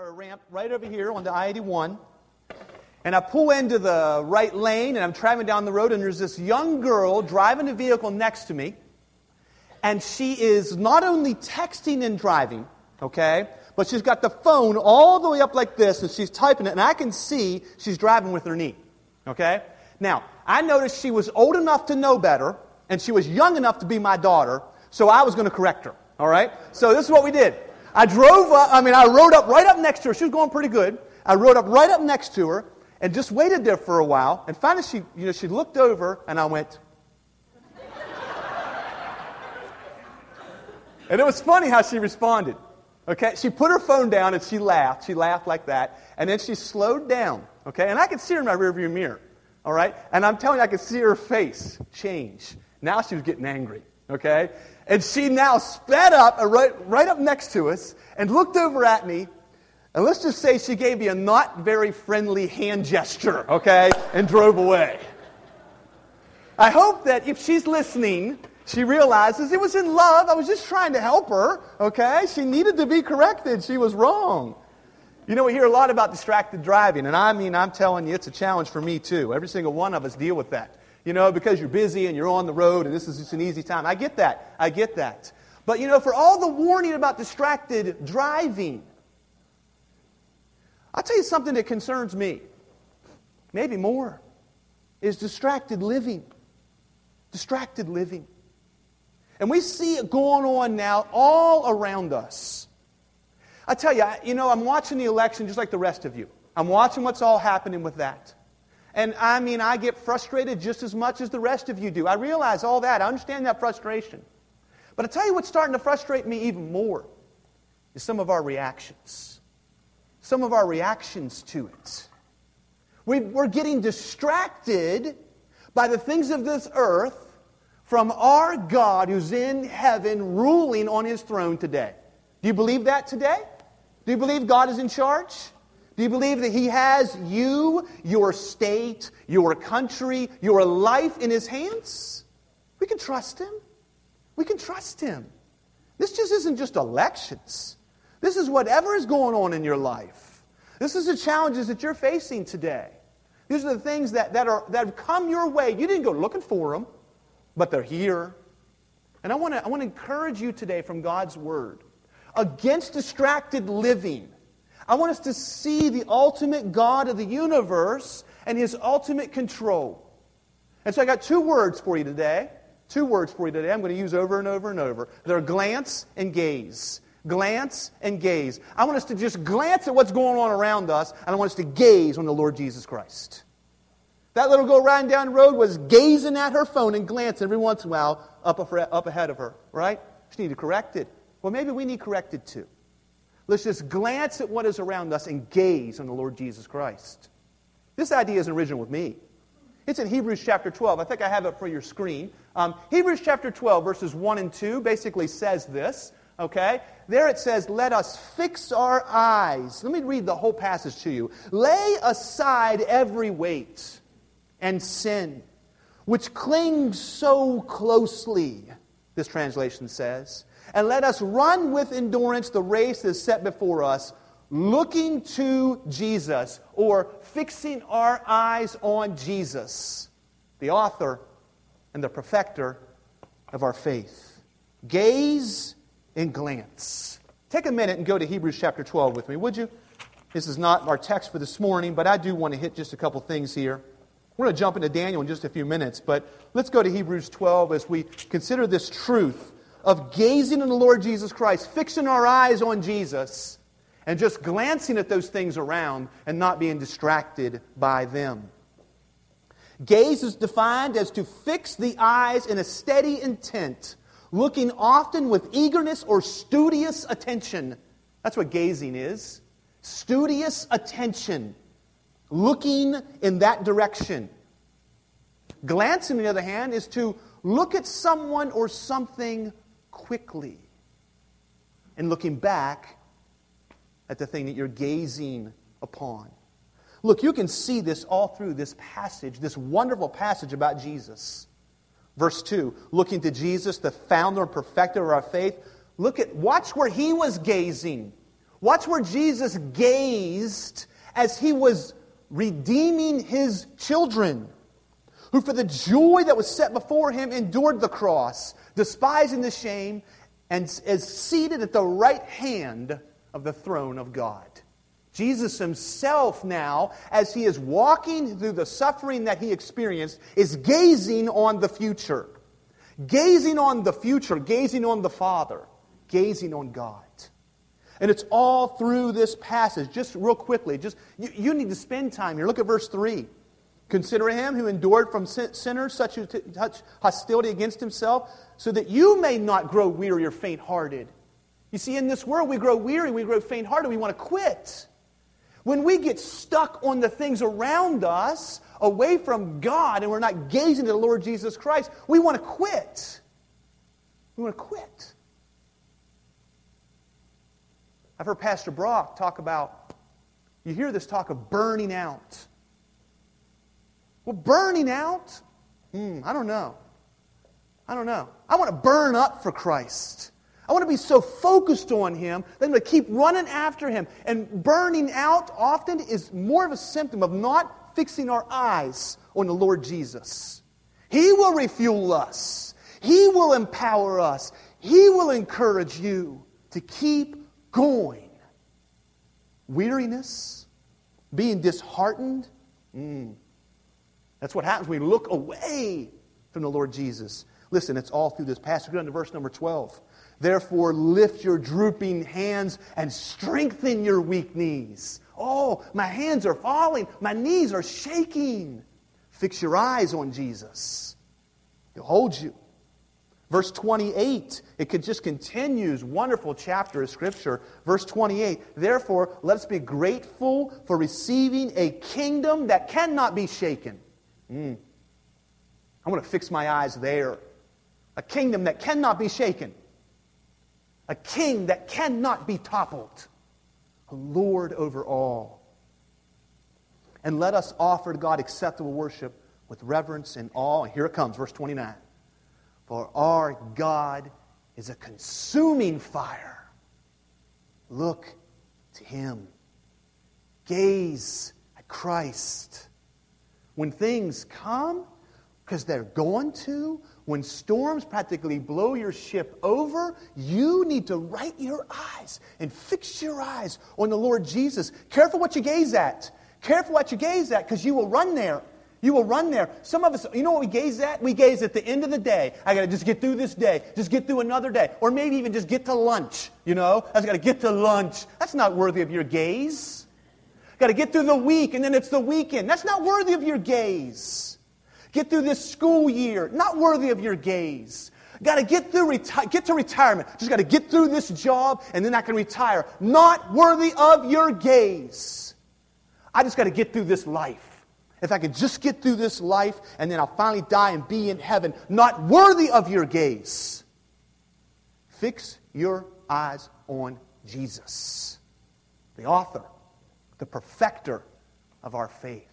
or a ramp right over here on the I 81. And I pull into the right lane and I'm driving down the road, and there's this young girl driving a vehicle next to me. And she is not only texting and driving, okay, but she's got the phone all the way up like this and she's typing it, and I can see she's driving with her knee, okay? Now, I noticed she was old enough to know better, and she was young enough to be my daughter, so I was going to correct her, all right? So this is what we did. I drove up, I mean, I rode up right up next to her. She was going pretty good. I rode up right up next to her and just waited there for a while. And finally, she, you know, she looked over, and I went, and it was funny how she responded. Okay, she put her phone down and she laughed. She laughed like that. And then she slowed down. Okay, and I could see her in my rearview mirror. All right, and I'm telling you, I could see her face change. Now she was getting angry. Okay, and she now sped up uh, right, right up next to us and looked over at me and let's just say she gave me a not very friendly hand gesture, okay, and drove away. I hope that if she's listening, she realizes it was in love. I was just trying to help her, okay? She needed to be corrected. She was wrong. You know, we hear a lot about distracted driving, and I mean, I'm telling you, it's a challenge for me too. Every single one of us deal with that. You know, because you're busy and you're on the road and this is just an easy time. I get that. I get that. But you know, for all the warning about distracted driving, I'll tell you something that concerns me, maybe more, is distracted living. Distracted living. And we see it going on now all around us. I tell you, you know, I'm watching the election just like the rest of you. I'm watching what's all happening with that. And I mean, I get frustrated just as much as the rest of you do. I realize all that. I understand that frustration. But I tell you what's starting to frustrate me even more is some of our reactions some of our reactions to it. We, we're getting distracted by the things of this earth from our God who's in heaven ruling on his throne today. Do you believe that today? Do you believe God is in charge? Do you believe that He has you, your state, your country, your life in His hands? We can trust Him. We can trust Him. This just isn't just elections. This is whatever is going on in your life. This is the challenges that you're facing today. These are the things that, that, are, that have come your way. You didn't go looking for them, but they're here. And I want to I want to encourage you today from God's Word against distracted living. I want us to see the ultimate God of the universe and His ultimate control. And so I got two words for you today. Two words for you today I'm going to use over and over and over. They're glance and gaze. Glance and gaze. I want us to just glance at what's going on around us, and I want us to gaze on the Lord Jesus Christ. That little girl riding down the road was gazing at her phone and glancing every once in a while up, up ahead of her, right? She needed corrected. Well, maybe we need corrected too. Let's just glance at what is around us and gaze on the Lord Jesus Christ. This idea isn't original with me. It's in Hebrews chapter 12. I think I have it for your screen. Um, Hebrews chapter 12, verses 1 and 2, basically says this okay? There it says, Let us fix our eyes. Let me read the whole passage to you. Lay aside every weight and sin, which clings so closely, this translation says, and let us run with endurance the race that is set before us, looking to Jesus, or fixing our eyes on Jesus, the author and the perfecter of our faith. Gaze and glance. Take a minute and go to Hebrews chapter 12 with me, would you? This is not our text for this morning, but I do want to hit just a couple things here. We're going to jump into Daniel in just a few minutes, but let's go to Hebrews 12 as we consider this truth of gazing on the Lord Jesus Christ, fixing our eyes on Jesus, and just glancing at those things around and not being distracted by them. Gaze is defined as to fix the eyes in a steady intent looking often with eagerness or studious attention. That's what gazing is studious attention, looking in that direction. Glancing, on the other hand, is to look at someone or something quickly and looking back at the thing that you're gazing upon. Look, you can see this all through this passage, this wonderful passage about Jesus. Verse 2, looking to Jesus, the founder and perfecter of our faith. Look at, watch where he was gazing. Watch where Jesus gazed as he was redeeming his children, who for the joy that was set before him endured the cross, despising the shame, and is seated at the right hand of the throne of God. Jesus himself, now, as he is walking through the suffering that he experienced, is gazing on the future. Gazing on the future, gazing on the Father, gazing on God. And it's all through this passage. Just real quickly, just you, you need to spend time here. Look at verse 3. Consider him who endured from sinners such, hostility against himself, so that you may not grow weary or faint hearted. You see, in this world, we grow weary, we grow faint hearted, we want to quit. When we get stuck on the things around us, away from God, and we're not gazing at the Lord Jesus Christ, we want to quit. We want to quit. I've heard Pastor Brock talk about, you hear this talk of burning out. Well, burning out? Hmm, I don't know. I don't know. I want to burn up for Christ. I want to be so focused on Him that I'm going to keep running after Him. And burning out often is more of a symptom of not fixing our eyes on the Lord Jesus. He will refuel us, He will empower us, He will encourage you to keep going. Weariness, being disheartened, mm, that's what happens when we look away from the Lord Jesus. Listen, it's all through this passage. Go down to verse number 12. Therefore, lift your drooping hands and strengthen your weak knees. Oh, my hands are falling. My knees are shaking. Fix your eyes on Jesus. He'll hold you. Verse 28, it could just continues. Wonderful chapter of Scripture. Verse 28, therefore, let us be grateful for receiving a kingdom that cannot be shaken. Mm. I want to fix my eyes there. A kingdom that cannot be shaken a king that cannot be toppled, a Lord over all. And let us offer to God acceptable worship with reverence and awe. And here it comes, verse 29. For our God is a consuming fire. Look to him. Gaze at Christ. When things come, because they're going to, when storms practically blow your ship over, you need to right your eyes and fix your eyes on the Lord Jesus. Careful what you gaze at. Careful what you gaze at because you will run there. You will run there. Some of us, you know what we gaze at? We gaze at the end of the day. I got to just get through this day, just get through another day, or maybe even just get to lunch. You know, I got to get to lunch. That's not worthy of your gaze. Got to get through the week, and then it's the weekend. That's not worthy of your gaze. Get through this school year, not worthy of your gaze. Got to get through reti- get to retirement. Just got to get through this job and then I can retire. Not worthy of your gaze. I just got to get through this life. If I could just get through this life and then I'll finally die and be in heaven, not worthy of your gaze. Fix your eyes on Jesus, the author, the perfecter of our faith.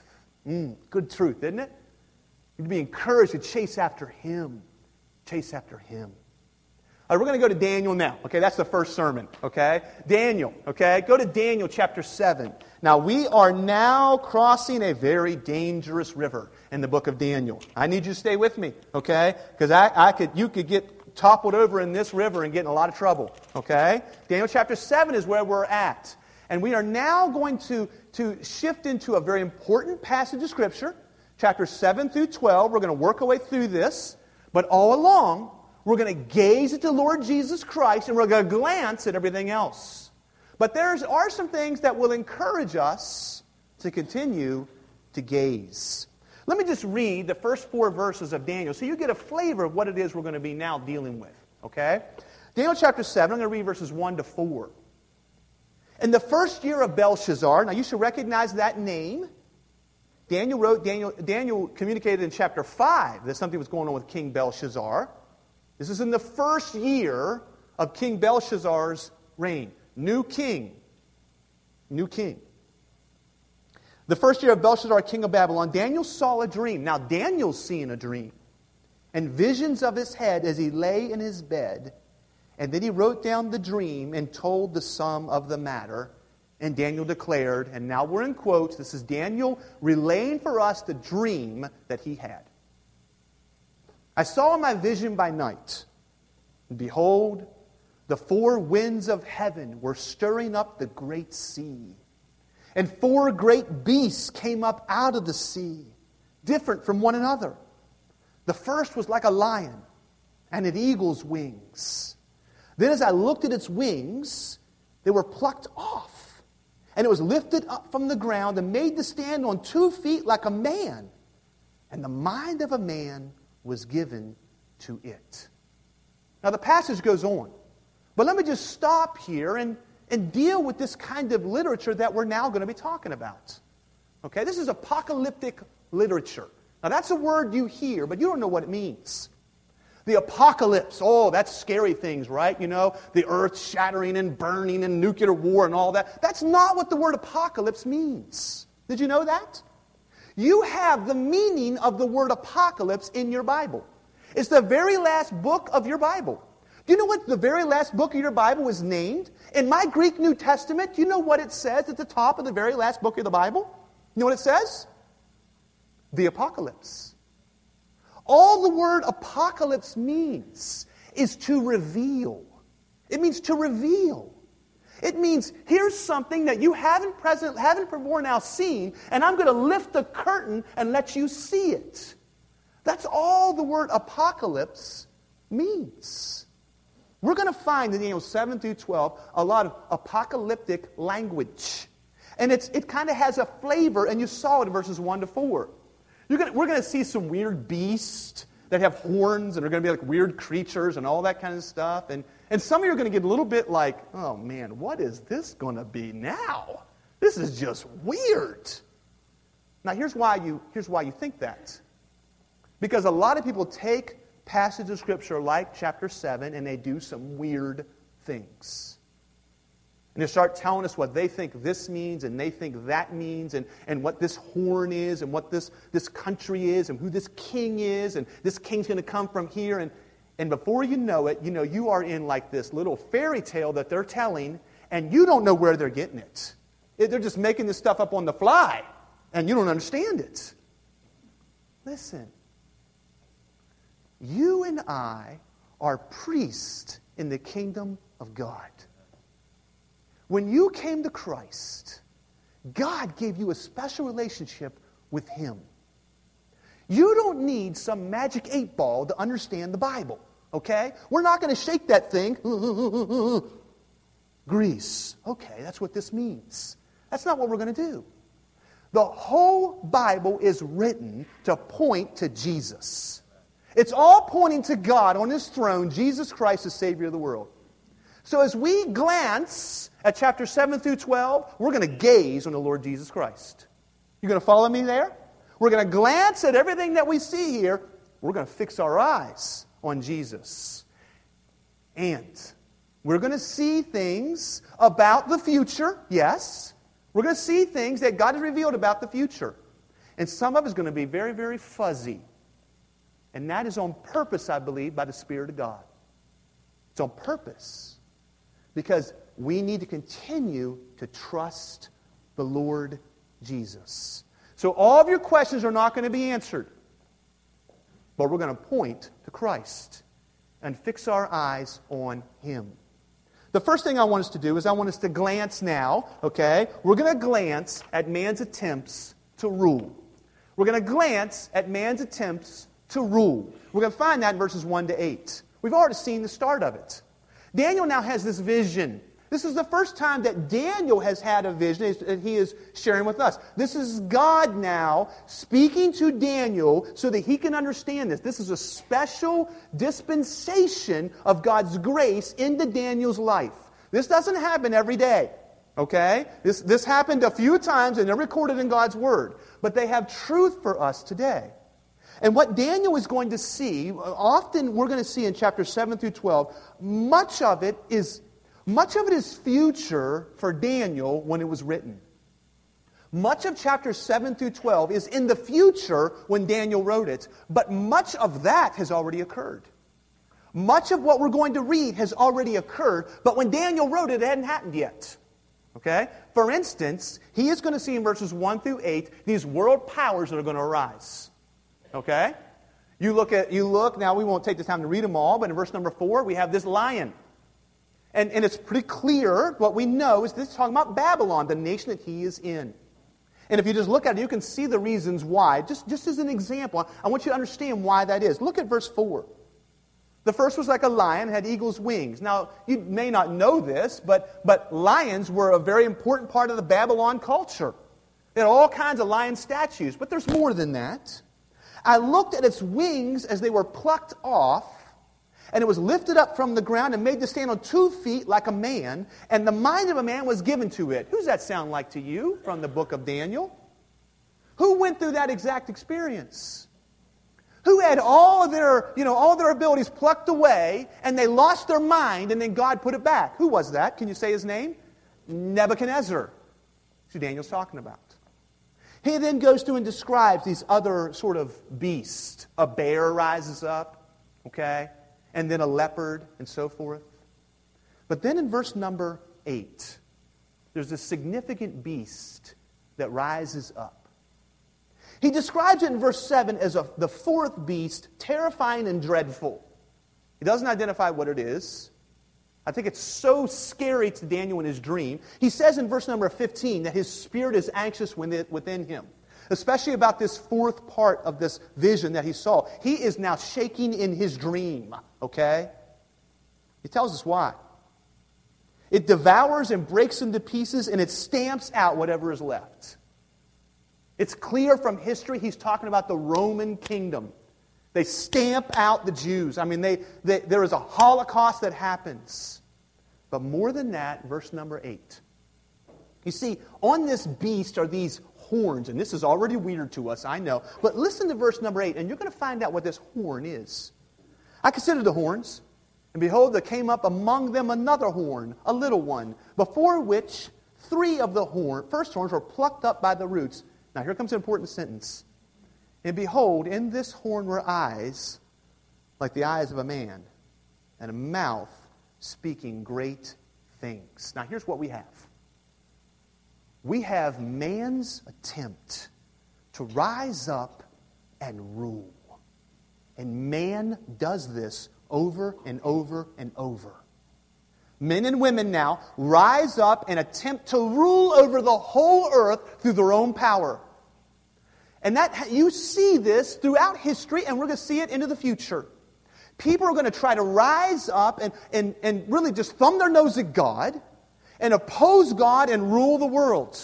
Mm, good truth, isn't it? You need to be encouraged to chase after Him. Chase after Him. All right, we're going to go to Daniel now. Okay, that's the first sermon. Okay, Daniel. Okay, go to Daniel chapter 7. Now, we are now crossing a very dangerous river in the book of Daniel. I need you to stay with me, okay? Because I, I could, you could get toppled over in this river and get in a lot of trouble, okay? Daniel chapter 7 is where we're at. And we are now going to, to shift into a very important passage of Scripture chapters 7 through 12. We're going to work our way through this, but all along, we're going to gaze at the Lord Jesus Christ and we're going to glance at everything else. But there are some things that will encourage us to continue to gaze. Let me just read the first four verses of Daniel so you get a flavor of what it is we're going to be now dealing with. Okay? Daniel chapter 7, I'm going to read verses 1 to 4. In the first year of Belshazzar, now you should recognize that name. Daniel wrote, Daniel, Daniel communicated in chapter 5 that something was going on with King Belshazzar. This is in the first year of King Belshazzar's reign. New king. New king. The first year of Belshazzar, king of Babylon, Daniel saw a dream. Now, Daniel's seeing a dream. And visions of his head as he lay in his bed, And then he wrote down the dream and told the sum of the matter. And Daniel declared, and now we're in quotes, this is Daniel relaying for us the dream that he had. I saw my vision by night, and behold, the four winds of heaven were stirring up the great sea. And four great beasts came up out of the sea, different from one another. The first was like a lion, and an eagle's wings. Then, as I looked at its wings, they were plucked off, and it was lifted up from the ground and made to stand on two feet like a man. And the mind of a man was given to it. Now, the passage goes on, but let me just stop here and, and deal with this kind of literature that we're now going to be talking about. Okay, this is apocalyptic literature. Now, that's a word you hear, but you don't know what it means. The apocalypse, oh, that's scary things, right? You know, the earth shattering and burning and nuclear war and all that. That's not what the word apocalypse means. Did you know that? You have the meaning of the word apocalypse in your Bible. It's the very last book of your Bible. Do you know what the very last book of your Bible is named? In my Greek New Testament, do you know what it says at the top of the very last book of the Bible? You know what it says? The Apocalypse. All the word apocalypse means is to reveal. It means to reveal. It means here's something that you haven't present, haven't before now seen, and I'm going to lift the curtain and let you see it. That's all the word apocalypse means. We're going to find in Daniel 7 through 12 a lot of apocalyptic language. And it's, it kind of has a flavor, and you saw it in verses 1 to 4. Gonna, we're going to see some weird beasts that have horns and are going to be like weird creatures and all that kind of stuff. And, and some of you are going to get a little bit like, oh man, what is this going to be now? This is just weird. Now, here's why you, here's why you think that. Because a lot of people take passages of Scripture like chapter 7 and they do some weird things. And they start telling us what they think this means and they think that means and, and what this horn is and what this, this country is and who this king is and this king's going to come from here. And, and before you know it, you know, you are in like this little fairy tale that they're telling and you don't know where they're getting it. They're just making this stuff up on the fly and you don't understand it. Listen, you and I are priests in the kingdom of God. When you came to Christ, God gave you a special relationship with Him. You don't need some magic eight ball to understand the Bible, okay? We're not going to shake that thing. Greece. Okay, that's what this means. That's not what we're going to do. The whole Bible is written to point to Jesus. It's all pointing to God on His throne, Jesus Christ, the Savior of the world. So as we glance at chapter 7 through 12, we're going to gaze on the Lord Jesus Christ. You going to follow me there? We're going to glance at everything that we see here. We're going to fix our eyes on Jesus. And we're going to see things about the future, yes. We're going to see things that God has revealed about the future. And some of it is going to be very, very fuzzy. And that is on purpose, I believe, by the Spirit of God. It's on purpose because we need to continue to trust the Lord Jesus. So, all of your questions are not going to be answered, but we're going to point to Christ and fix our eyes on Him. The first thing I want us to do is I want us to glance now, okay? We're going to glance at man's attempts to rule. We're going to glance at man's attempts to rule. We're going to find that in verses 1 to 8. We've already seen the start of it. Daniel now has this vision. This is the first time that Daniel has had a vision that he is sharing with us. This is God now speaking to Daniel so that he can understand this. This is a special dispensation of God's grace into Daniel's life. This doesn't happen every day, okay? This, this happened a few times and they're recorded in God's Word, but they have truth for us today. And what Daniel is going to see, often we're going to see in chapter 7 through 12, much of it is much of it is future for Daniel when it was written. Much of chapter 7 through 12 is in the future when Daniel wrote it, but much of that has already occurred. Much of what we're going to read has already occurred, but when Daniel wrote it, it hadn't happened yet. Okay? For instance, he is going to see in verses 1 through 8 these world powers that are going to arise. Okay? You look at, you look, now we won't take the time to read them all, but in verse number 4, we have this lion. And, and it's pretty clear what we know is this is talking about Babylon, the nation that he is in. And if you just look at it, you can see the reasons why. Just, just as an example, I want you to understand why that is. Look at verse 4. The first was like a lion, had eagle's wings. Now, you may not know this, but, but lions were a very important part of the Babylon culture. They had all kinds of lion statues, but there's more than that. I looked at its wings as they were plucked off, and it was lifted up from the ground and made to stand on two feet like a man, and the mind of a man was given to it. Who's that sound like to you from the book of Daniel? Who went through that exact experience? who had all their, you know, all their abilities plucked away and they lost their mind and then God put it back. Who was that? Can you say his name? Nebuchadnezzar. That's who Daniel's talking about. He then goes through and describes these other sort of beasts. A bear rises up, okay? And then a leopard and so forth. But then in verse number 8, there's a significant beast that rises up. He describes it in verse 7 as a, the fourth beast, terrifying and dreadful. He doesn't identify what it is. I think it's so scary to Daniel in his dream. He says in verse number 15 that his spirit is anxious within him, especially about this fourth part of this vision that he saw. He is now shaking in his dream, okay? He tells us why. It devours and breaks into pieces and it stamps out whatever is left. It's clear from history he's talking about the Roman kingdom. They stamp out the Jews. I mean, they, they, there is a Holocaust that happens. But more than that, verse number 8. You see, on this beast are these horns, and this is already weird to us, I know. But listen to verse number 8, and you're going to find out what this horn is. I considered the horns, and behold, there came up among them another horn, a little one, before which three of the horn, first horns were plucked up by the roots. Now, here comes an important sentence. And behold, in this horn were eyes like the eyes of a man, and a mouth speaking great things. Now, here's what we have we have man's attempt to rise up and rule. And man does this over and over and over. Men and women now rise up and attempt to rule over the whole earth through their own power. And that you see this throughout history, and we're going to see it into the future. People are going to try to rise up and, and, and really just thumb their nose at God and oppose God and rule the world.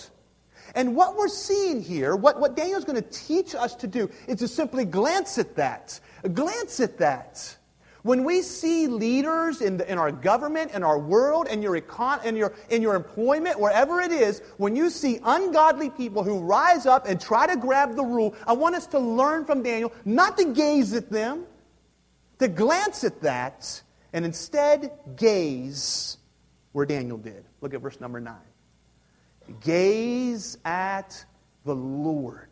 And what we're seeing here, what, what Daniel's going to teach us to do, is to simply glance at that. Glance at that. When we see leaders in, the, in our government, in our world, in your, econ- in, your, in your employment, wherever it is, when you see ungodly people who rise up and try to grab the rule, I want us to learn from Daniel not to gaze at them, to glance at that, and instead gaze where Daniel did. Look at verse number 9. Gaze at the Lord.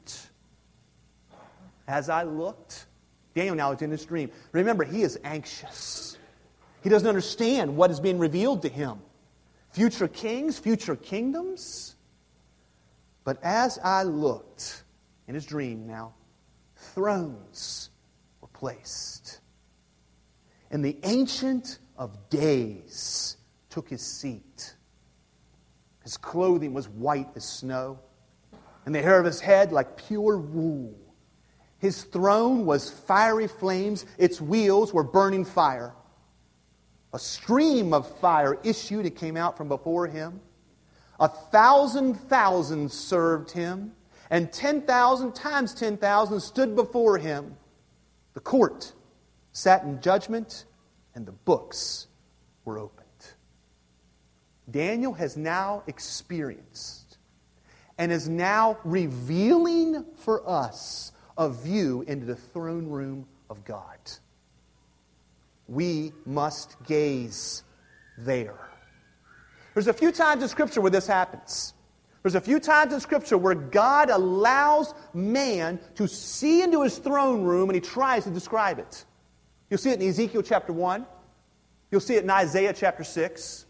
As I looked, Daniel now is in his dream. Remember, he is anxious. He doesn't understand what is being revealed to him future kings, future kingdoms. But as I looked in his dream now, thrones were placed. And the Ancient of Days took his seat. His clothing was white as snow, and the hair of his head like pure wool. His throne was fiery flames, its wheels were burning fire. A stream of fire issued, it came out from before him. A thousand thousand served him, and 10,000 times 10,000 stood before him. The court sat in judgment, and the books were opened. Daniel has now experienced and is now revealing for us a view into the throne room of God. We must gaze there. There's a few times in Scripture where this happens. There's a few times in Scripture where God allows man to see into his throne room and he tries to describe it. You'll see it in Ezekiel chapter 1. You'll see it in Isaiah chapter 6.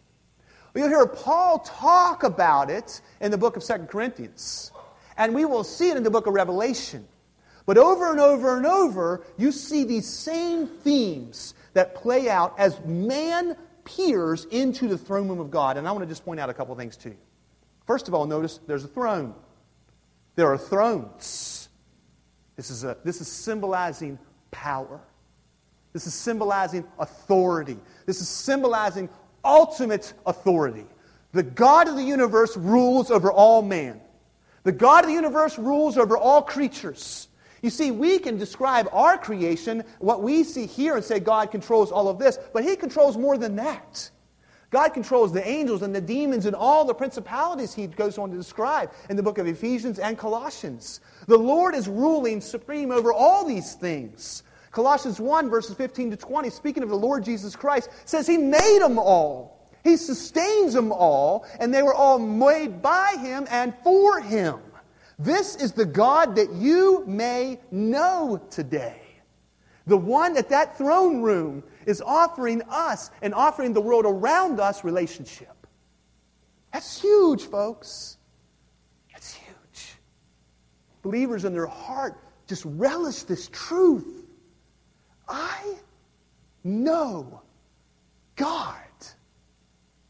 You'll hear Paul talk about it in the book of Second Corinthians. And we will see it in the book of Revelation. But over and over and over, you see these same themes that play out as man peers into the throne room of God. And I want to just point out a couple things to you. First of all, notice there's a throne. There are thrones. This is, a, this is symbolizing power. This is symbolizing authority. This is symbolizing ultimate authority. The God of the universe rules over all man. The God of the universe rules over all creatures. You see, we can describe our creation, what we see here, and say God controls all of this, but He controls more than that. God controls the angels and the demons and all the principalities He goes on to describe in the book of Ephesians and Colossians. The Lord is ruling supreme over all these things. Colossians 1, verses 15 to 20, speaking of the Lord Jesus Christ, says He made them all. He sustains them all, and they were all made by Him and for Him. This is the God that you may know today. The one at that throne room is offering us and offering the world around us relationship. That's huge, folks. That's huge. Believers in their heart just relish this truth. I know God,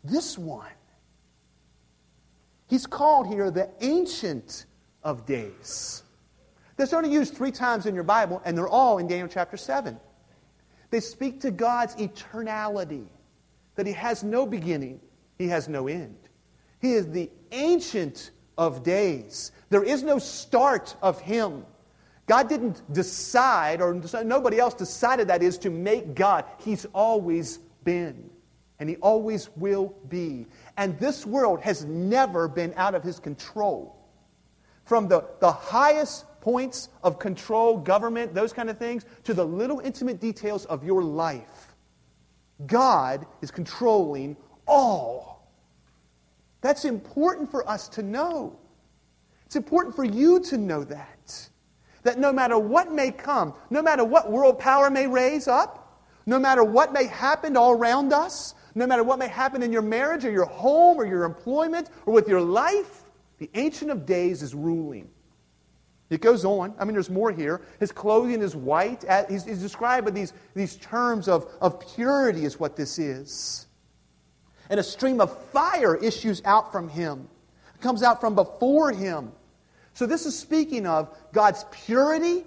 this one. He's called here the Ancient of days. That's only used three times in your Bible, and they're all in Daniel chapter 7. They speak to God's eternality, that He has no beginning, He has no end. He is the ancient of days. There is no start of Him. God didn't decide, or nobody else decided that is, to make God. He's always been, and He always will be. And this world has never been out of His control from the, the highest points of control, government, those kind of things, to the little intimate details of your life. God is controlling all. That's important for us to know. It's important for you to know that. That no matter what may come, no matter what world power may raise up, no matter what may happen all around us, no matter what may happen in your marriage or your home or your employment or with your life, the Ancient of Days is ruling. It goes on. I mean, there's more here. His clothing is white. He's, he's described by these, these terms of, of purity, is what this is. And a stream of fire issues out from him, it comes out from before him. So, this is speaking of God's purity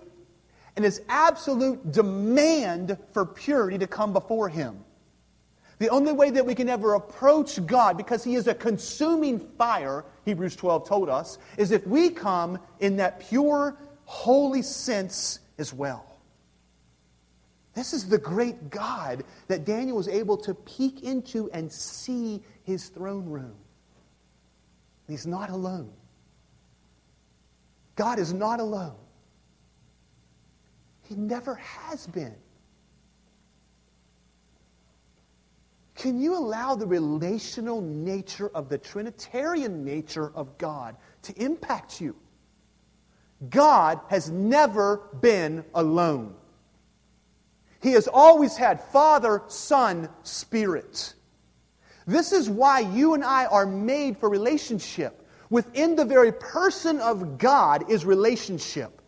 and his absolute demand for purity to come before him. The only way that we can ever approach God, because He is a consuming fire, Hebrews 12 told us, is if we come in that pure, holy sense as well. This is the great God that Daniel was able to peek into and see his throne room. He's not alone. God is not alone. He never has been. Can you allow the relational nature of the Trinitarian nature of God to impact you? God has never been alone. He has always had Father, Son, Spirit. This is why you and I are made for relationship. Within the very person of God is relationship.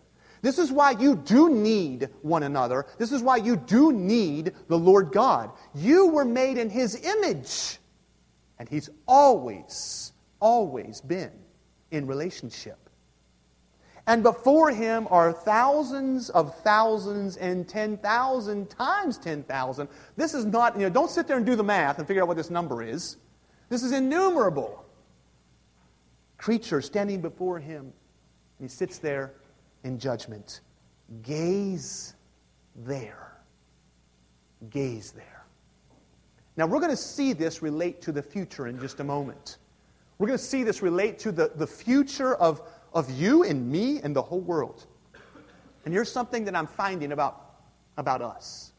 This is why you do need one another. This is why you do need the Lord God. You were made in His image. And He's always, always been in relationship. And before Him are thousands of thousands and 10,000 times 10,000. This is not, you know, don't sit there and do the math and figure out what this number is. This is innumerable. Creatures standing before Him. And He sits there in judgment. Gaze there. Gaze there. Now, we're going to see this relate to the future in just a moment. We're going to see this relate to the, the future of, of you and me and the whole world. And here's something that I'm finding about, about us.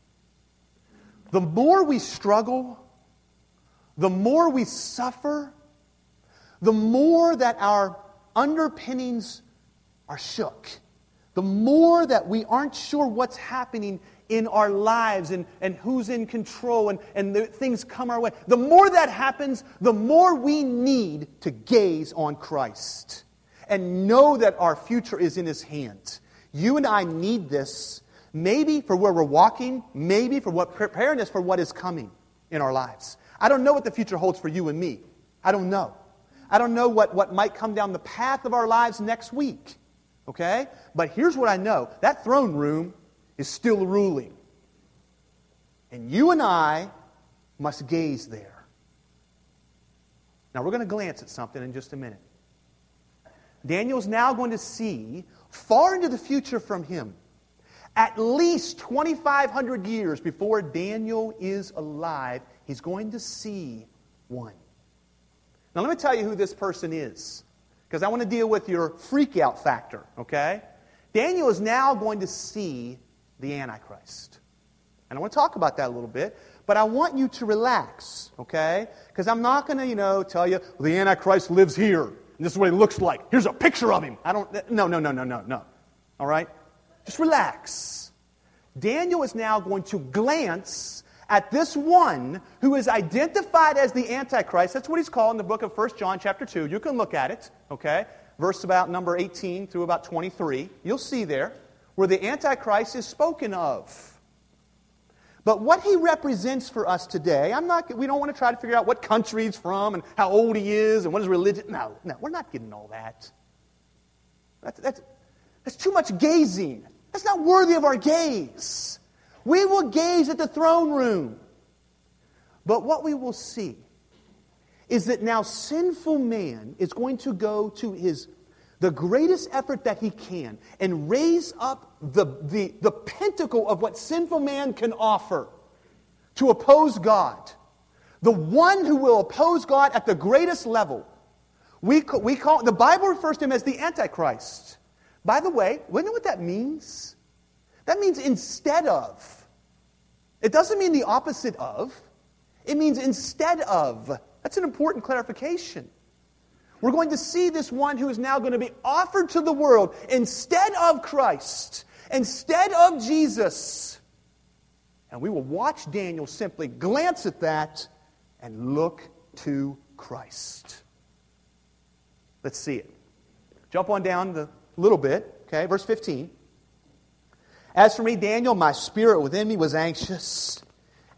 The more we struggle, the more we suffer, the more that our underpinnings are shook the more that we aren't sure what's happening in our lives and, and who's in control and, and the, things come our way, the more that happens, the more we need to gaze on Christ and know that our future is in His hand. You and I need this, maybe for where we're walking, maybe for what preparing us for what is coming in our lives. I don't know what the future holds for you and me. I don't know. I don't know what, what might come down the path of our lives next week. Okay? But here's what I know that throne room is still ruling. And you and I must gaze there. Now, we're going to glance at something in just a minute. Daniel's now going to see far into the future from him, at least 2,500 years before Daniel is alive, he's going to see one. Now, let me tell you who this person is, because I want to deal with your freak out factor, okay? Daniel is now going to see the Antichrist. And I want to talk about that a little bit, but I want you to relax, okay? Because I'm not going to, you know, tell you, well, the Antichrist lives here, this is what he looks like. Here's a picture of him. I don't, no, no, no, no, no, no. All right? Just relax. Daniel is now going to glance at this one who is identified as the Antichrist. That's what he's called in the book of 1 John, chapter 2. You can look at it, okay? Verse about number 18 through about 23. You'll see there where the Antichrist is spoken of. But what he represents for us today, I'm not, we don't want to try to figure out what country he's from and how old he is and what his religion. No, no, we're not getting all that. That's, that's, that's too much gazing. That's not worthy of our gaze. We will gaze at the throne room. But what we will see is that now sinful man is going to go to his the greatest effort that he can and raise up the, the, the pinnacle of what sinful man can offer to oppose God. The one who will oppose God at the greatest level. We, we call, the Bible refers to him as the Antichrist. By the way, we know what that means? That means instead of. It doesn't mean the opposite of, it means instead of. That's an important clarification. We're going to see this one who is now going to be offered to the world instead of Christ, instead of Jesus. And we will watch Daniel simply glance at that and look to Christ. Let's see it. Jump on down a little bit, okay? Verse 15. As for me, Daniel, my spirit within me was anxious,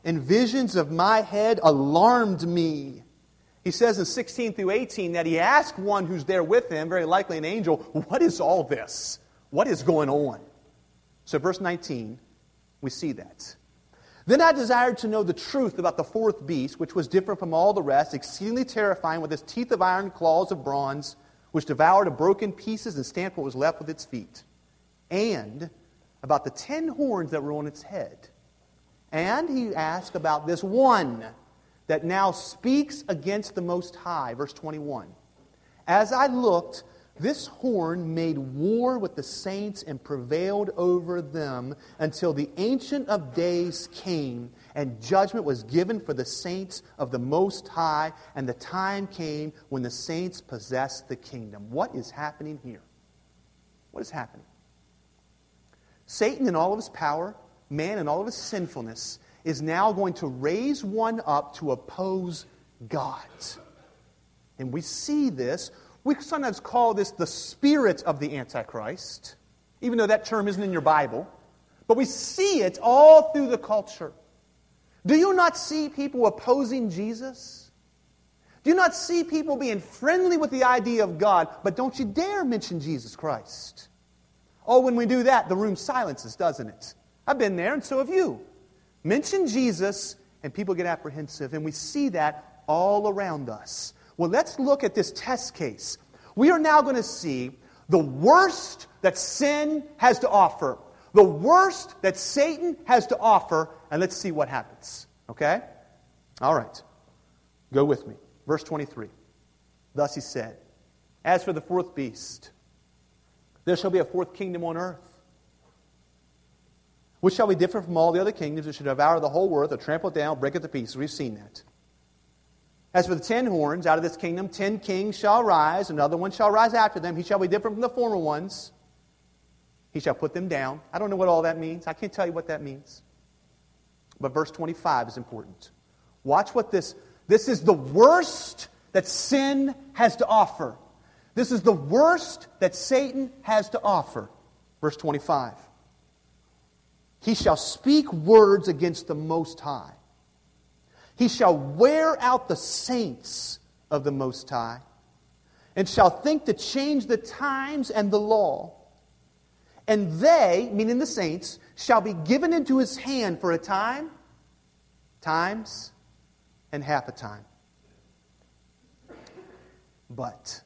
and visions of my head alarmed me. He says in 16 through 18 that he asked one who's there with him, very likely an angel, What is all this? What is going on? So, verse 19, we see that. Then I desired to know the truth about the fourth beast, which was different from all the rest, exceedingly terrifying, with its teeth of iron, claws of bronze, which devoured to broken pieces and stamped what was left with its feet, and about the ten horns that were on its head. And he asked about this one that now speaks against the Most High. Verse 21. As I looked, this horn made war with the saints and prevailed over them until the Ancient of Days came and judgment was given for the saints of the Most High, and the time came when the saints possessed the kingdom. What is happening here? What is happening? Satan, in all of his power, man, in all of his sinfulness, is now going to raise one up to oppose God. And we see this. We sometimes call this the spirit of the Antichrist, even though that term isn't in your Bible. But we see it all through the culture. Do you not see people opposing Jesus? Do you not see people being friendly with the idea of God, but don't you dare mention Jesus Christ? Oh, when we do that, the room silences, doesn't it? I've been there, and so have you. Mention Jesus, and people get apprehensive, and we see that all around us. Well, let's look at this test case. We are now going to see the worst that sin has to offer, the worst that Satan has to offer, and let's see what happens. Okay? All right. Go with me. Verse 23. Thus he said, As for the fourth beast, there shall be a fourth kingdom on earth which shall be different from all the other kingdoms that should devour the whole earth or trample it down, break it to pieces. We've seen that. As for the ten horns, out of this kingdom ten kings shall rise, another one shall rise after them. He shall be different from the former ones. He shall put them down. I don't know what all that means. I can't tell you what that means. But verse 25 is important. Watch what this this is the worst that sin has to offer. This is the worst that Satan has to offer. Verse 25. He shall speak words against the Most High. He shall wear out the saints of the Most High, and shall think to change the times and the law. And they, meaning the saints, shall be given into his hand for a time, times, and half a time. But,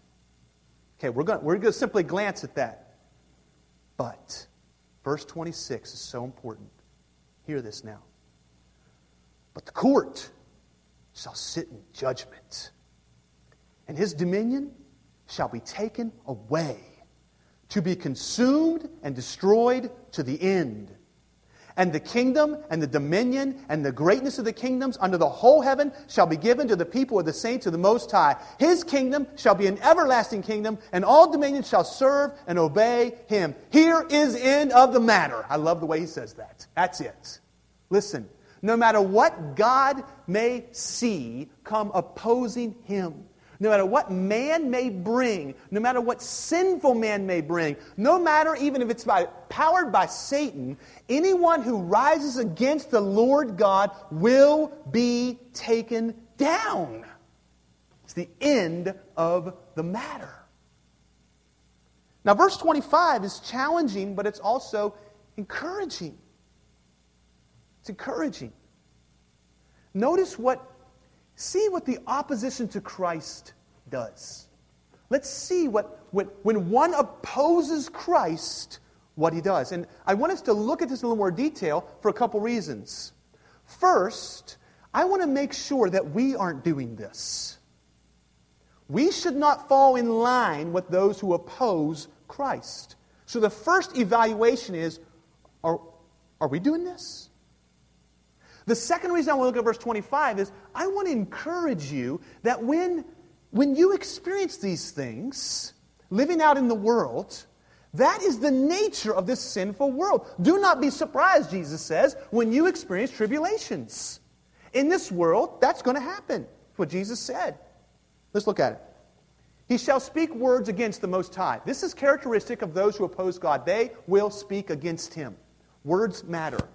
okay, we're going we're to simply glance at that. But, verse 26 is so important. Hear this now. But the court shall sit in judgment, and his dominion shall be taken away, to be consumed and destroyed to the end. And the kingdom and the dominion and the greatness of the kingdoms under the whole heaven shall be given to the people of the saints of the Most High. His kingdom shall be an everlasting kingdom, and all dominions shall serve and obey him. Here is end of the matter. I love the way he says that. That's it. Listen, no matter what God may see come opposing him, no matter what man may bring, no matter what sinful man may bring, no matter even if it's by, powered by Satan, anyone who rises against the Lord God will be taken down. It's the end of the matter. Now, verse 25 is challenging, but it's also encouraging. It's encouraging. Notice what see what the opposition to Christ does. Let's see what, when, when one opposes Christ, what he does. And I want us to look at this in a little more detail for a couple reasons. First, I want to make sure that we aren't doing this. We should not fall in line with those who oppose Christ. So the first evaluation is are, are we doing this? The second reason I want to look at verse 25 is I want to encourage you that when, when you experience these things, living out in the world, that is the nature of this sinful world. Do not be surprised, Jesus says, when you experience tribulations. In this world, that's going to happen. What Jesus said. Let's look at it. He shall speak words against the Most High. This is characteristic of those who oppose God. They will speak against Him. Words matter.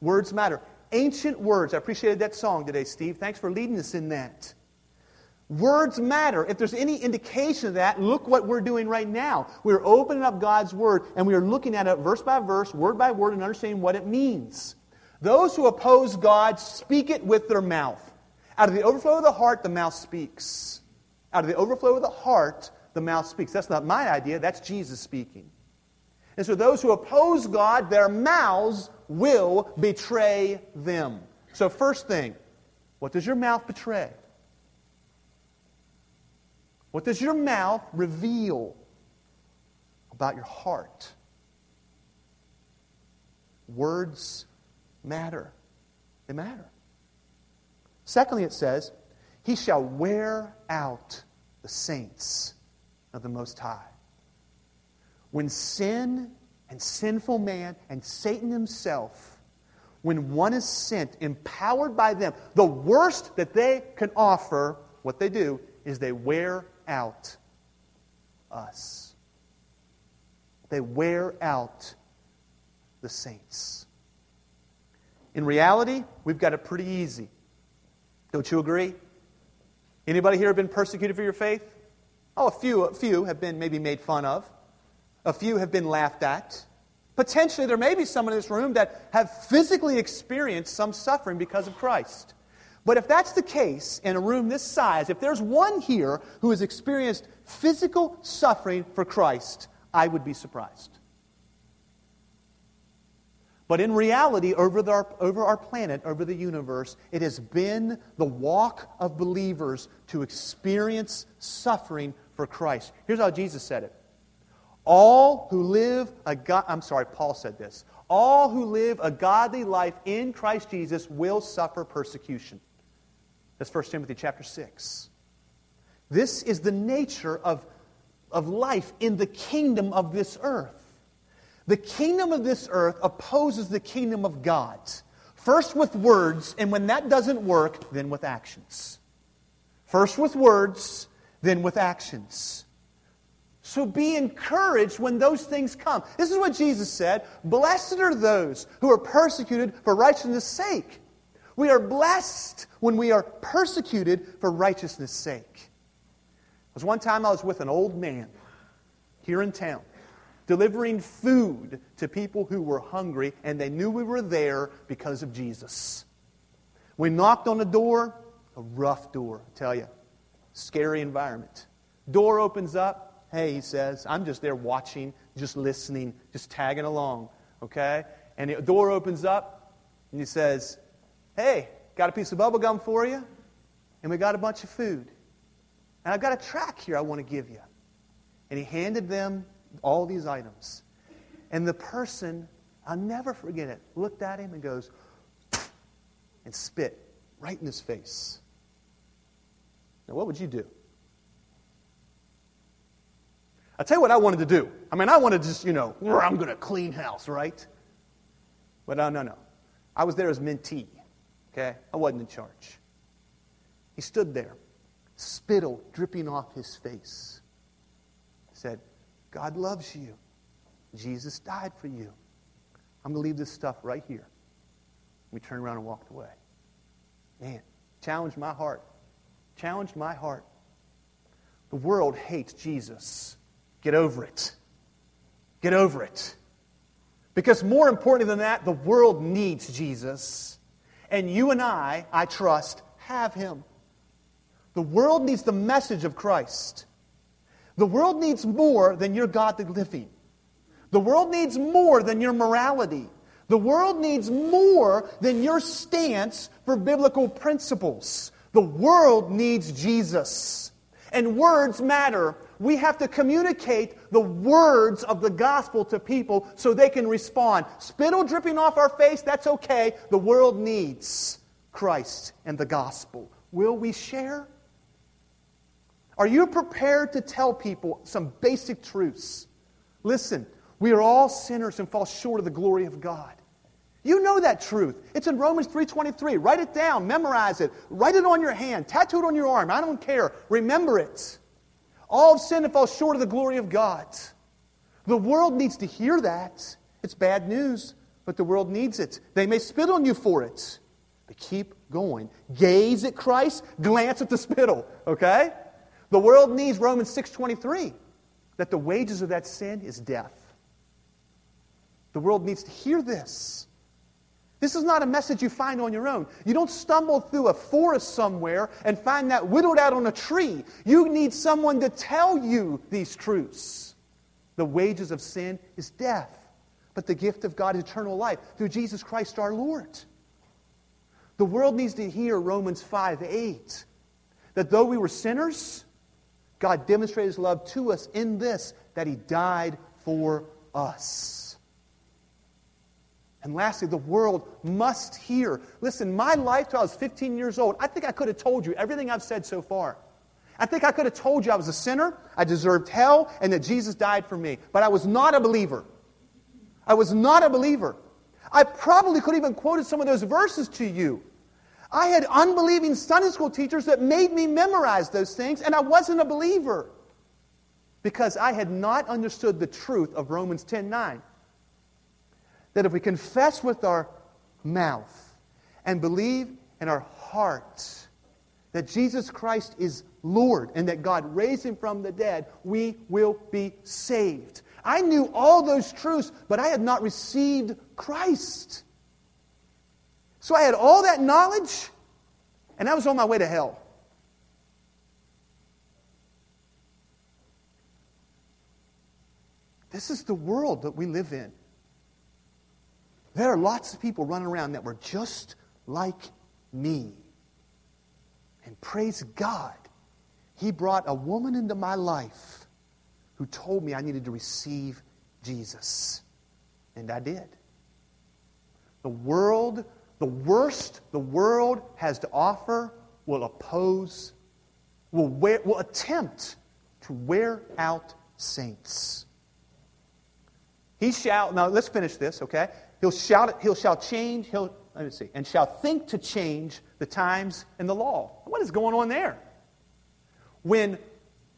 Words matter ancient words. I appreciated that song today, Steve. Thanks for leading us in that. Words matter. If there's any indication of that, look what we're doing right now. We're opening up God's Word and we are looking at it verse by verse, word by word, and understanding what it means. Those who oppose God speak it with their mouth. Out of the overflow of the heart, the mouth speaks. Out of the overflow of the heart, the mouth speaks. That's not my idea, that's Jesus speaking. And so those who oppose God, their mouths will betray them. So, first thing, what does your mouth betray? What does your mouth reveal about your heart? Words matter. They matter. Secondly, it says, He shall wear out the saints of the Most High. When sin and sinful man and Satan himself, when one is sent, empowered by them, the worst that they can offer, what they do is they wear out us. They wear out the saints. In reality, we've got it pretty easy. Don't you agree? Anybody here have been persecuted for your faith? Oh, a few, a few have been maybe made fun of. A few have been laughed at. Potentially, there may be some in this room that have physically experienced some suffering because of Christ. But if that's the case in a room this size, if there's one here who has experienced physical suffering for Christ, I would be surprised. But in reality, over, the, over our planet, over the universe, it has been the walk of believers to experience suffering for Christ. Here's how Jesus said it all who live a God, I'm sorry, Paul said this. All who live a godly life in Christ Jesus will suffer persecution. That's 1 Timothy chapter 6. This is the nature of, of life in the kingdom of this earth. The kingdom of this earth opposes the kingdom of God. First with words, and when that doesn't work, then with actions. First with words, then with actions. So be encouraged when those things come. This is what Jesus said Blessed are those who are persecuted for righteousness' sake. We are blessed when we are persecuted for righteousness' sake. There was one time I was with an old man here in town delivering food to people who were hungry, and they knew we were there because of Jesus. We knocked on the door, a rough door, I tell you. Scary environment. Door opens up, Hey, he says, I'm just there watching, just listening, just tagging along, okay? And the door opens up, and he says, Hey, got a piece of bubble gum for you, and we got a bunch of food. And I've got a track here I want to give you. And he handed them all these items. And the person, I'll never forget it, looked at him and goes, and spit right in his face. Now, what would you do? I'll tell you what I wanted to do. I mean, I wanted to just, you know, I'm going to clean house, right? But no, no, no. I was there as mentee, okay? I wasn't in charge. He stood there, spittle dripping off his face. He Said, God loves you. Jesus died for you. I'm going to leave this stuff right here. We turned around and walked away. Man, challenged my heart. Challenged my heart. The world hates Jesus. Get over it. Get over it. Because more importantly than that, the world needs Jesus. And you and I, I trust, have him. The world needs the message of Christ. The world needs more than your godly living. The world needs more than your morality. The world needs more than your stance for biblical principles. The world needs Jesus. And words matter we have to communicate the words of the gospel to people so they can respond. Spittle dripping off our face, that's okay. The world needs Christ and the gospel. Will we share? Are you prepared to tell people some basic truths? Listen, we are all sinners and fall short of the glory of God. You know that truth. It's in Romans 3:23. Write it down, memorize it, write it on your hand, tattoo it on your arm. I don't care. Remember it. All have sinned and fall short of the glory of God. The world needs to hear that. It's bad news, but the world needs it. They may spit on you for it, but keep going. Gaze at Christ, glance at the spittle, okay? The world needs Romans 6:23 that the wages of that sin is death. The world needs to hear this. This is not a message you find on your own. You don't stumble through a forest somewhere and find that whittled out on a tree. You need someone to tell you these truths. The wages of sin is death, but the gift of God is eternal life through Jesus Christ our Lord. The world needs to hear Romans 5 8 that though we were sinners, God demonstrated his love to us in this, that he died for us. And lastly, the world must hear. Listen, my life till I was 15 years old, I think I could have told you everything I've said so far. I think I could have told you I was a sinner, I deserved hell, and that Jesus died for me. But I was not a believer. I was not a believer. I probably could have even quoted some of those verses to you. I had unbelieving Sunday school teachers that made me memorize those things, and I wasn't a believer because I had not understood the truth of Romans 10 9 that if we confess with our mouth and believe in our heart that Jesus Christ is Lord and that God raised him from the dead, we will be saved. I knew all those truths, but I had not received Christ. So I had all that knowledge, and I was on my way to hell. This is the world that we live in. There are lots of people running around that were just like me. And praise God, He brought a woman into my life who told me I needed to receive Jesus. And I did. The world, the worst the world has to offer, will oppose, will, wear, will attempt to wear out saints. He shall, now let's finish this, okay? He'll shout, he'll shall change, he'll, let me see, and shall think to change the times and the law. What is going on there? When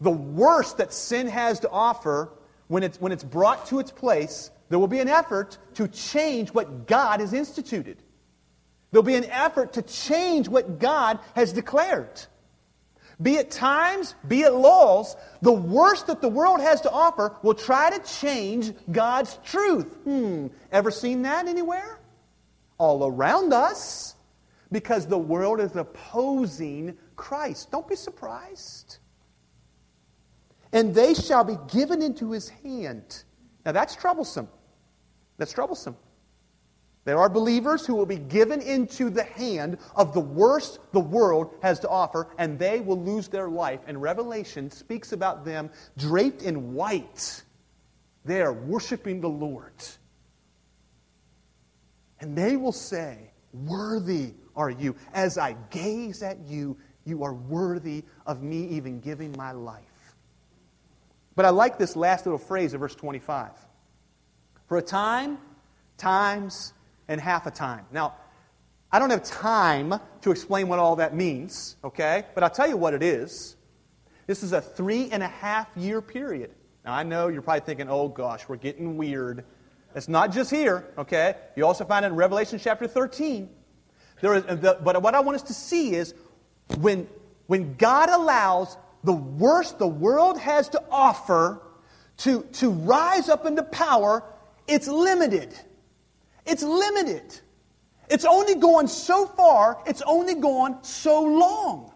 the worst that sin has to offer, when it's, when it's brought to its place, there will be an effort to change what God has instituted. There'll be an effort to change what God has declared. Be it times, be it laws, the worst that the world has to offer will try to change God's truth. Hmm, ever seen that anywhere? All around us, because the world is opposing Christ. Don't be surprised. And they shall be given into his hand. Now that's troublesome. That's troublesome. There are believers who will be given into the hand of the worst the world has to offer, and they will lose their life. And Revelation speaks about them draped in white. They are worshiping the Lord. And they will say, Worthy are you. As I gaze at you, you are worthy of me even giving my life. But I like this last little phrase of verse 25. For a time, times, and half a time. Now, I don't have time to explain what all that means, okay? But I'll tell you what it is. This is a three and a half year period. Now, I know you're probably thinking, oh gosh, we're getting weird. It's not just here, okay? You also find it in Revelation chapter 13. There is, but what I want us to see is when, when God allows the worst the world has to offer to, to rise up into power, it's limited. It's limited. It's only gone so far, it's only gone so long.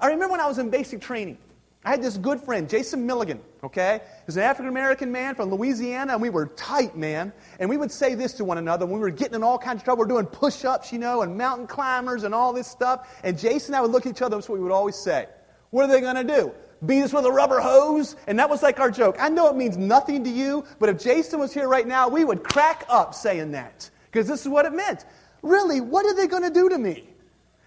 I remember when I was in basic training, I had this good friend, Jason Milligan, okay? He's an African American man from Louisiana, and we were tight, man. And we would say this to one another when we were getting in all kinds of trouble. We are doing push ups, you know, and mountain climbers and all this stuff. And Jason and I would look at each other, that's what we would always say. What are they going to do? Beat us with a rubber hose. And that was like our joke. I know it means nothing to you, but if Jason was here right now, we would crack up saying that because this is what it meant. Really, what are they going to do to me?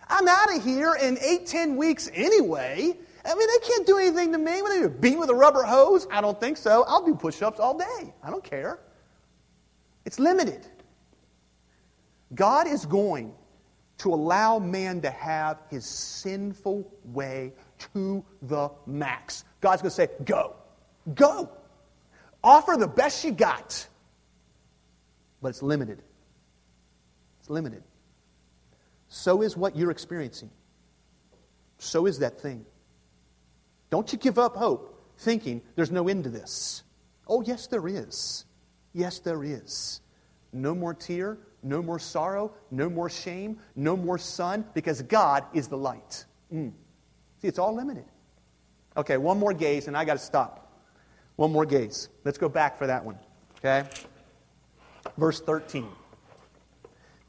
I'm out of here in eight, ten weeks anyway. I mean, they can't do anything to me. What are they beat with a rubber hose? I don't think so. I'll do push ups all day. I don't care. It's limited. God is going to allow man to have his sinful way to the max. God's going to say, Go, go. Offer the best you got. But it's limited. It's limited. So is what you're experiencing. So is that thing. Don't you give up hope thinking there's no end to this. Oh, yes, there is. Yes, there is. No more tear, no more sorrow, no more shame, no more sun, because God is the light. Mm. See, it's all limited. Okay, one more gaze, and I got to stop. One more gaze. Let's go back for that one. Okay? Verse 13.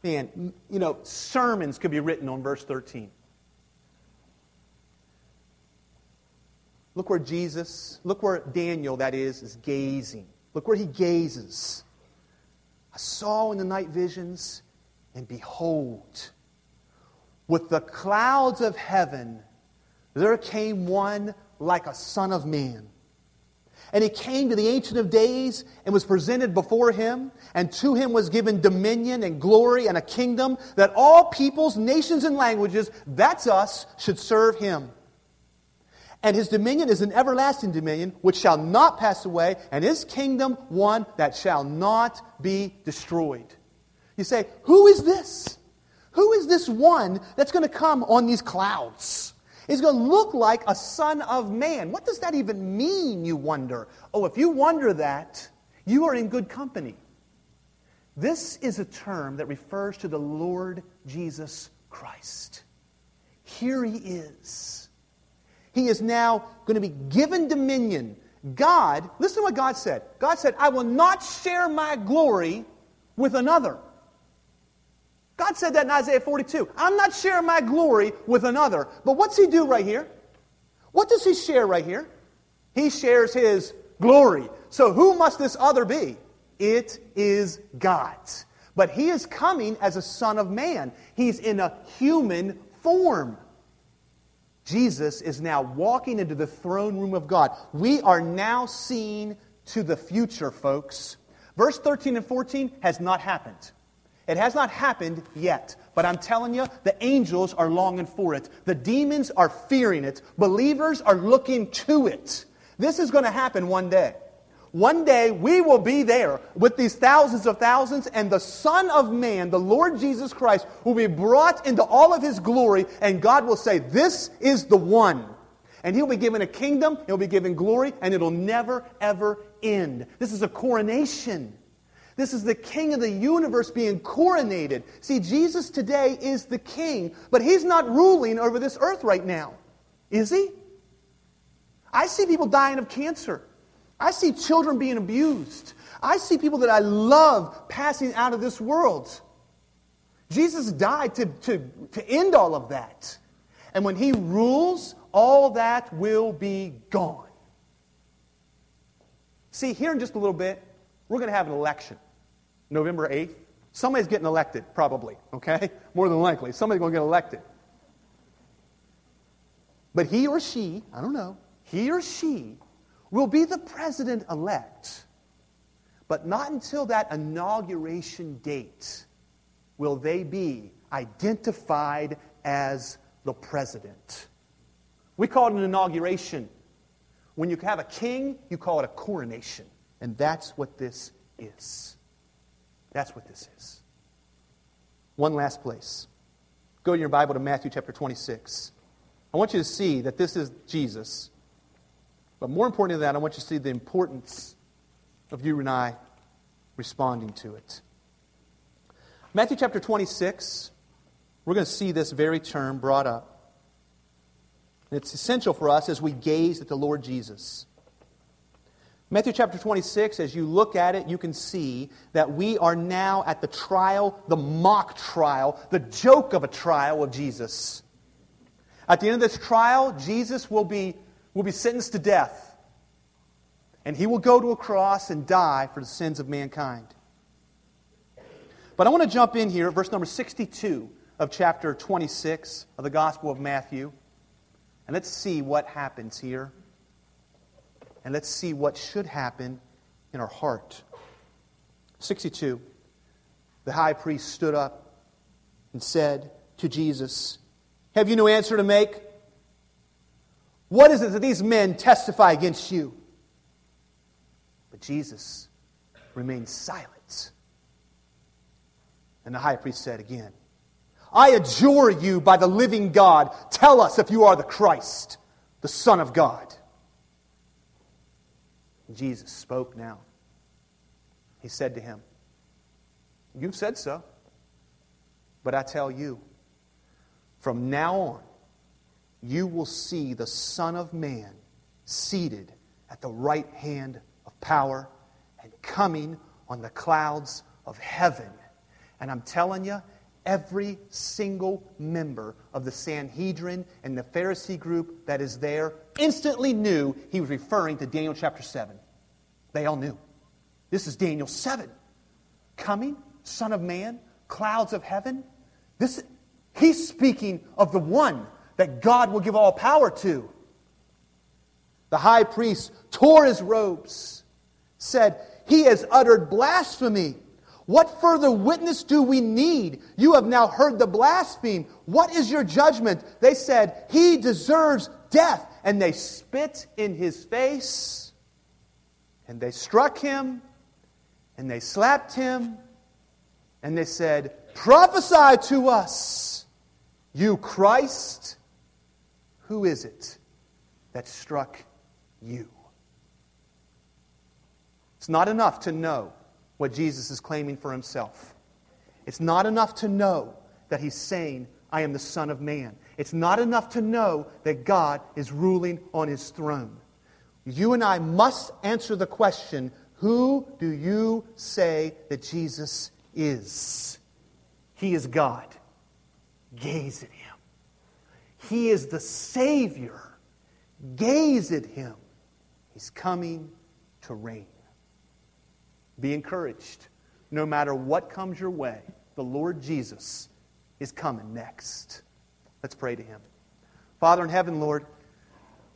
Man, you know, sermons could be written on verse 13. Look where Jesus, look where Daniel, that is, is gazing. Look where he gazes. I saw in the night visions, and behold, with the clouds of heaven, there came one like a son of man. And he came to the Ancient of Days and was presented before him, and to him was given dominion and glory and a kingdom that all peoples, nations, and languages, that's us, should serve him. And his dominion is an everlasting dominion which shall not pass away, and his kingdom one that shall not be destroyed. You say, Who is this? Who is this one that's going to come on these clouds? He's going to look like a son of man. What does that even mean, you wonder? Oh, if you wonder that, you are in good company. This is a term that refers to the Lord Jesus Christ. Here he is. He is now going to be given dominion. God, listen to what God said. God said, I will not share my glory with another. God said that in Isaiah 42. I'm not sharing my glory with another. But what's he do right here? What does he share right here? He shares his glory. So who must this other be? It is God. But he is coming as a son of man. He's in a human form. Jesus is now walking into the throne room of God. We are now seeing to the future, folks. Verse 13 and 14 has not happened. It has not happened yet, but I'm telling you, the angels are longing for it. The demons are fearing it. Believers are looking to it. This is going to happen one day. One day we will be there with these thousands of thousands, and the Son of Man, the Lord Jesus Christ, will be brought into all of his glory, and God will say, This is the one. And he'll be given a kingdom, he'll be given glory, and it'll never, ever end. This is a coronation. This is the king of the universe being coronated. See, Jesus today is the king, but he's not ruling over this earth right now. Is he? I see people dying of cancer. I see children being abused. I see people that I love passing out of this world. Jesus died to, to, to end all of that. And when he rules, all that will be gone. See, here in just a little bit, we're going to have an election. November 8th. Somebody's getting elected, probably, okay? More than likely. Somebody's going to get elected. But he or she, I don't know, he or she will be the president elect, but not until that inauguration date will they be identified as the president. We call it an inauguration. When you have a king, you call it a coronation. And that's what this is. That's what this is. One last place. Go to your Bible to Matthew chapter 26. I want you to see that this is Jesus but more important than that, I want you to see the importance of you and I responding to it. Matthew chapter 26, we're going to see this very term brought up. And It's essential for us as we gaze at the Lord Jesus. Matthew chapter 26, as you look at it, you can see that we are now at the trial, the mock trial, the joke of a trial of Jesus. At the end of this trial, Jesus will be will be sentenced to death. And he will go to a cross and die for the sins of mankind. But I want to jump in here verse number 62 of chapter 26 of the Gospel of Matthew. And let's see what happens here. And let's see what should happen in our heart. 62. The high priest stood up and said to Jesus, Have you no answer to make? What is it that these men testify against you? But Jesus remained silent. And the high priest said again, I adjure you by the living God, tell us if you are the Christ, the Son of God. Jesus spoke now. He said to him, You've said so. But I tell you, from now on, you will see the Son of Man seated at the right hand of power and coming on the clouds of heaven. And I'm telling you, every single member of the Sanhedrin and the Pharisee group that is there instantly knew he was referring to Daniel chapter 7. They all knew. This is Daniel 7. Coming, Son of Man, clouds of heaven. This, he's speaking of the one that God will give all power to. The high priest tore his robes, said, He has uttered blasphemy. What further witness do we need? You have now heard the blaspheme. What is your judgment? They said, He deserves death. And they spit in his face, and they struck him, and they slapped him, and they said, Prophesy to us, you Christ. Who is it that struck you? It's not enough to know what Jesus is claiming for himself. It's not enough to know that he's saying, I am the Son of Man. It's not enough to know that God is ruling on his throne. You and I must answer the question who do you say that Jesus is? He is God. Gaze at him. He is the Savior. Gaze at Him. He's coming to reign. Be encouraged. No matter what comes your way, the Lord Jesus is coming next. Let's pray to Him. Father in heaven, Lord,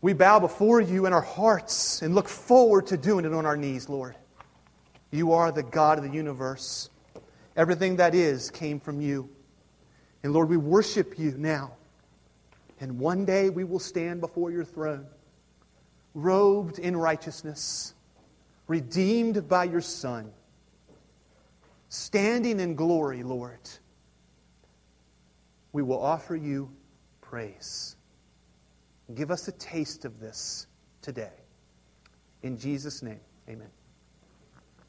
we bow before you in our hearts and look forward to doing it on our knees, Lord. You are the God of the universe. Everything that is came from you. And Lord, we worship you now. And one day we will stand before your throne, robed in righteousness, redeemed by your Son, standing in glory, Lord. We will offer you praise. Give us a taste of this today. In Jesus' name, amen.